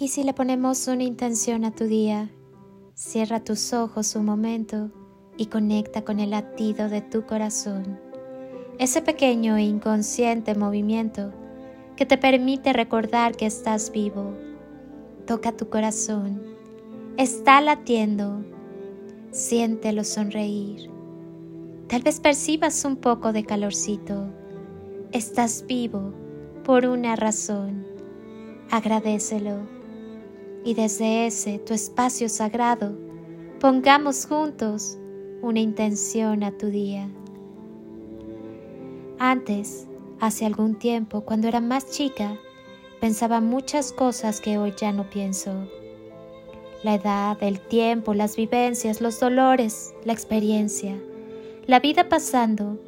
Y si le ponemos una intención a tu día, cierra tus ojos un momento y conecta con el latido de tu corazón. Ese pequeño e inconsciente movimiento que te permite recordar que estás vivo. Toca tu corazón. Está latiendo. Siéntelo sonreír. Tal vez percibas un poco de calorcito. Estás vivo por una razón. Agradecelo y desde ese tu espacio sagrado pongamos juntos una intención a tu día. Antes, hace algún tiempo, cuando era más chica, pensaba muchas cosas que hoy ya no pienso. La edad, el tiempo, las vivencias, los dolores, la experiencia, la vida pasando,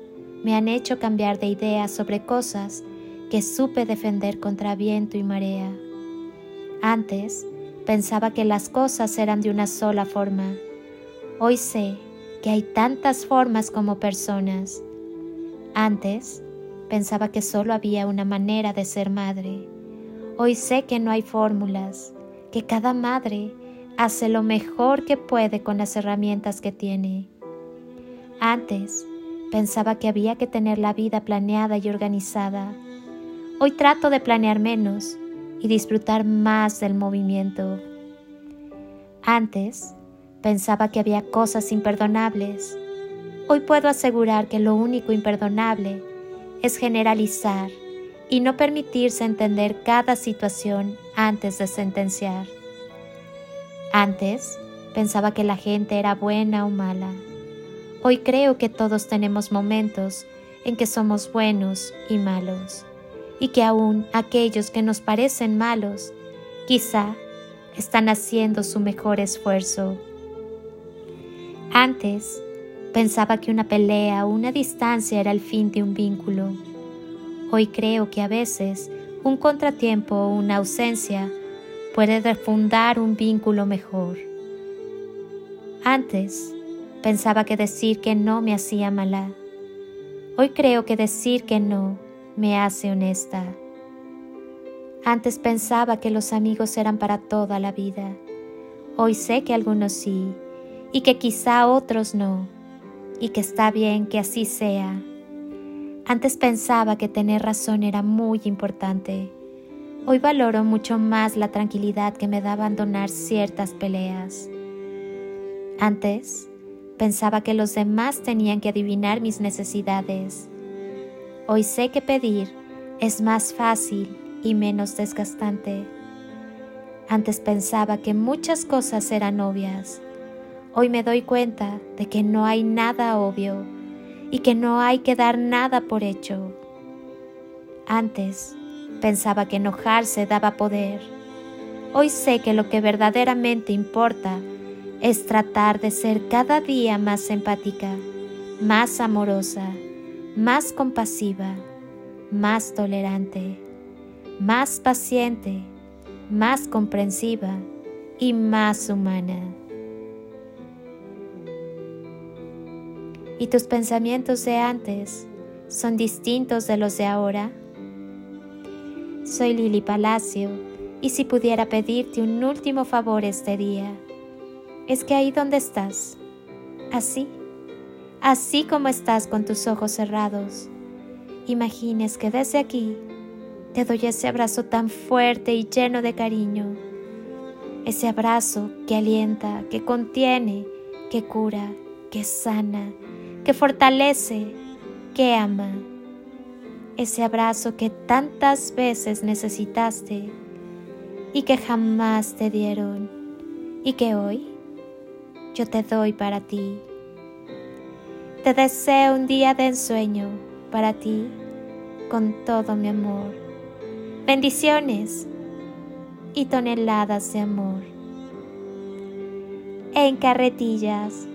me han hecho cambiar de idea sobre cosas que supe defender contra viento y marea. Antes, Pensaba que las cosas eran de una sola forma. Hoy sé que hay tantas formas como personas. Antes pensaba que solo había una manera de ser madre. Hoy sé que no hay fórmulas, que cada madre hace lo mejor que puede con las herramientas que tiene. Antes pensaba que había que tener la vida planeada y organizada. Hoy trato de planear menos y disfrutar más del movimiento. Antes pensaba que había cosas imperdonables. Hoy puedo asegurar que lo único imperdonable es generalizar y no permitirse entender cada situación antes de sentenciar. Antes pensaba que la gente era buena o mala. Hoy creo que todos tenemos momentos en que somos buenos y malos y que aún aquellos que nos parecen malos quizá están haciendo su mejor esfuerzo. Antes pensaba que una pelea o una distancia era el fin de un vínculo. Hoy creo que a veces un contratiempo o una ausencia puede refundar un vínculo mejor. Antes pensaba que decir que no me hacía mala. Hoy creo que decir que no me hace honesta. Antes pensaba que los amigos eran para toda la vida. Hoy sé que algunos sí, y que quizá otros no, y que está bien que así sea. Antes pensaba que tener razón era muy importante. Hoy valoro mucho más la tranquilidad que me da abandonar ciertas peleas. Antes pensaba que los demás tenían que adivinar mis necesidades Hoy sé que pedir es más fácil y menos desgastante. Antes pensaba que muchas cosas eran obvias. Hoy me doy cuenta de que no hay nada obvio y que no hay que dar nada por hecho. Antes pensaba que enojarse daba poder. Hoy sé que lo que verdaderamente importa es tratar de ser cada día más empática, más amorosa más compasiva, más tolerante, más paciente, más comprensiva y más humana. ¿Y tus pensamientos de antes son distintos de los de ahora? Soy Lili Palacio y si pudiera pedirte un último favor este día, es que ahí donde estás, así así como estás con tus ojos cerrados. Imagines que desde aquí te doy ese abrazo tan fuerte y lleno de cariño. Ese abrazo que alienta, que contiene, que cura, que sana, que fortalece, que ama. Ese abrazo que tantas veces necesitaste y que jamás te dieron y que hoy yo te doy para ti. Te deseo un día de ensueño para ti con todo mi amor. Bendiciones y toneladas de amor. En carretillas